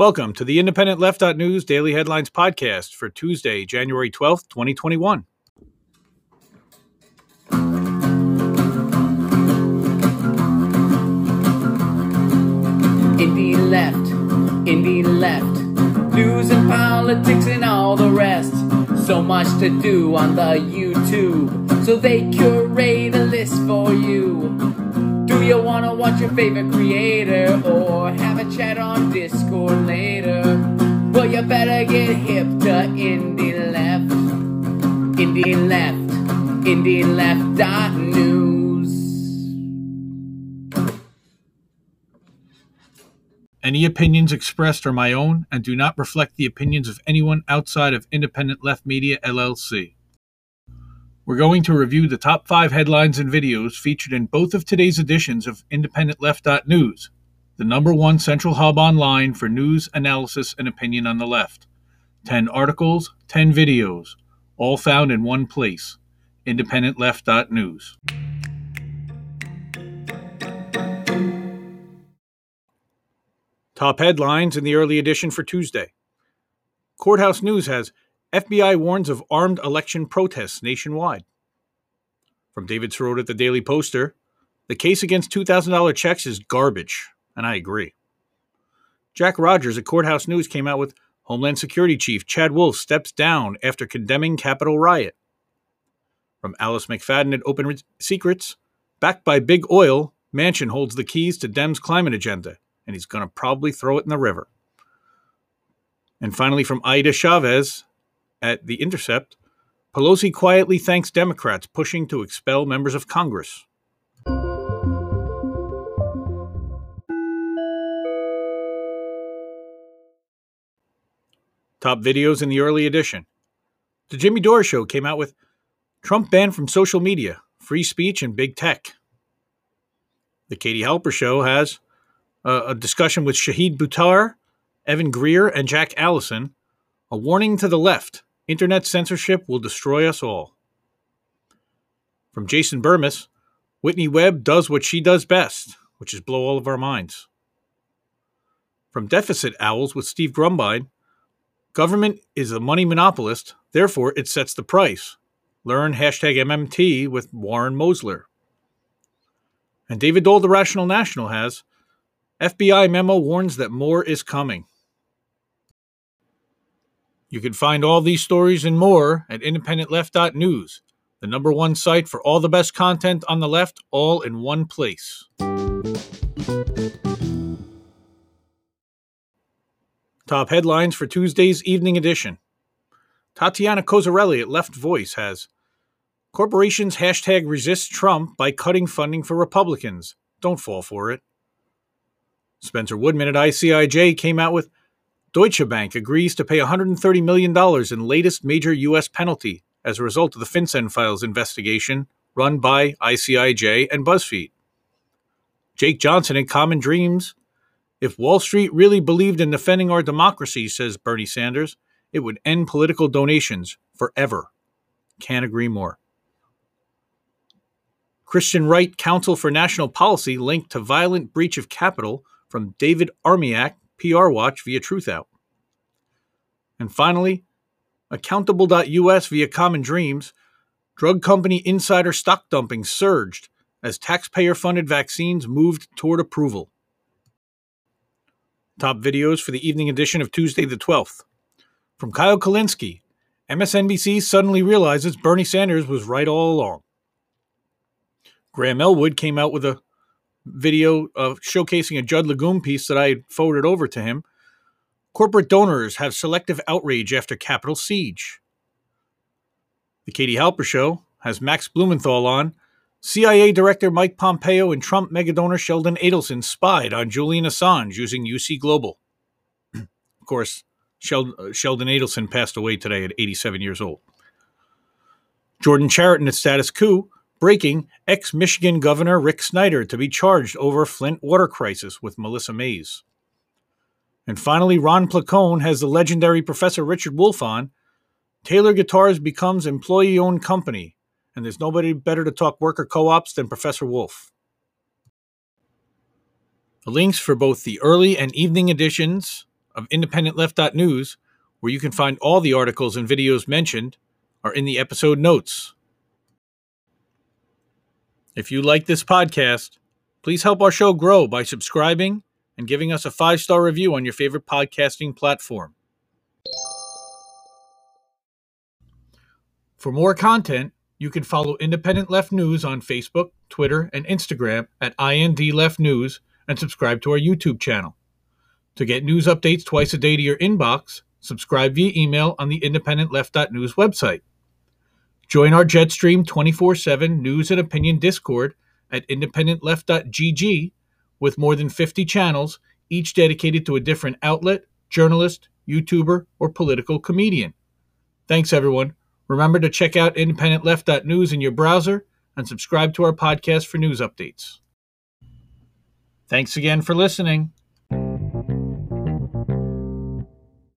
Welcome to the Independent Left News Daily Headlines Podcast for Tuesday, January 12th, 2021. Indie left, indie left, news and politics and all the rest. So much to do on the YouTube, so they curate a list for you. Do you wanna watch your favorite creator or have a chat on Discord later? Well, you better get hip to indie left, indie left, indie left news. Any opinions expressed are my own and do not reflect the opinions of anyone outside of Independent Left Media LLC. We're going to review the top five headlines and videos featured in both of today's editions of Independent Left News, the number one central hub online for news, analysis, and opinion on the left. 10 articles, 10 videos, all found in one place Independent Left News. Top headlines in the early edition for Tuesday. Courthouse News has FBI warns of armed election protests nationwide. From David Sirota at the Daily Poster, the case against $2,000 checks is garbage, and I agree. Jack Rogers at Courthouse News came out with Homeland Security Chief Chad Wolf steps down after condemning Capitol riot. From Alice McFadden at Open Secrets, backed by Big Oil, Manchin holds the keys to Dem's climate agenda and he's going to probably throw it in the river. And finally, from Aida Chavez at The Intercept, Pelosi quietly thanks Democrats pushing to expel members of Congress. Top videos in the early edition. The Jimmy Dore Show came out with Trump banned from social media, free speech, and big tech. The Katie Halper Show has a discussion with Shahid Buttar, Evan Greer, and Jack Allison. A warning to the left internet censorship will destroy us all. From Jason Bermas, Whitney Webb does what she does best, which is blow all of our minds. From Deficit Owls with Steve Grumbine, government is a money monopolist, therefore it sets the price. Learn hashtag MMT with Warren Mosler. And David Doel, the Rational National, has FBI memo warns that more is coming. You can find all these stories and more at independentleft.news, the number one site for all the best content on the left, all in one place. Top headlines for Tuesday's evening edition. Tatiana Cozzarelli at Left Voice has Corporations hashtag resist Trump by cutting funding for Republicans. Don't fall for it. Spencer Woodman at ICIJ came out with Deutsche Bank agrees to pay $130 million in latest major U.S. penalty as a result of the FinCEN files investigation run by ICIJ and BuzzFeed. Jake Johnson at Common Dreams. If Wall Street really believed in defending our democracy, says Bernie Sanders, it would end political donations forever. Can't agree more. Christian Right Council for National Policy linked to violent breach of Capitol from David Armiak, PR Watch via Truthout. And finally, Accountable.us via Common Dreams, drug company insider stock dumping surged as taxpayer funded vaccines moved toward approval. Top videos for the evening edition of Tuesday the 12th. From Kyle Kulinski, MSNBC suddenly realizes Bernie Sanders was right all along. Graham Elwood came out with a video of showcasing a Judd Legum piece that I forwarded over to him. Corporate donors have selective outrage after Capitol siege. The Katie Halper Show has Max Blumenthal on. CIA Director Mike Pompeo and Trump megadonor Sheldon Adelson spied on Julian Assange using UC Global. of course, Sheldon, uh, Sheldon Adelson passed away today at 87 years old. Jordan Chariton at Status Coup Breaking ex Michigan Governor Rick Snyder to be charged over Flint water crisis with Melissa Mays. And finally, Ron Placone has the legendary Professor Richard Wolff on. Taylor Guitars becomes employee owned company, and there's nobody better to talk worker co ops than Professor Wolff. The links for both the early and evening editions of IndependentLeft.news, where you can find all the articles and videos mentioned, are in the episode notes. If you like this podcast, please help our show grow by subscribing and giving us a five star review on your favorite podcasting platform. For more content, you can follow Independent Left News on Facebook, Twitter, and Instagram at IND Left News and subscribe to our YouTube channel. To get news updates twice a day to your inbox, subscribe via email on the independentleft.news website. Join our Jetstream 24 7 news and opinion Discord at independentleft.gg with more than 50 channels, each dedicated to a different outlet, journalist, YouTuber, or political comedian. Thanks, everyone. Remember to check out independentleft.news in your browser and subscribe to our podcast for news updates. Thanks again for listening.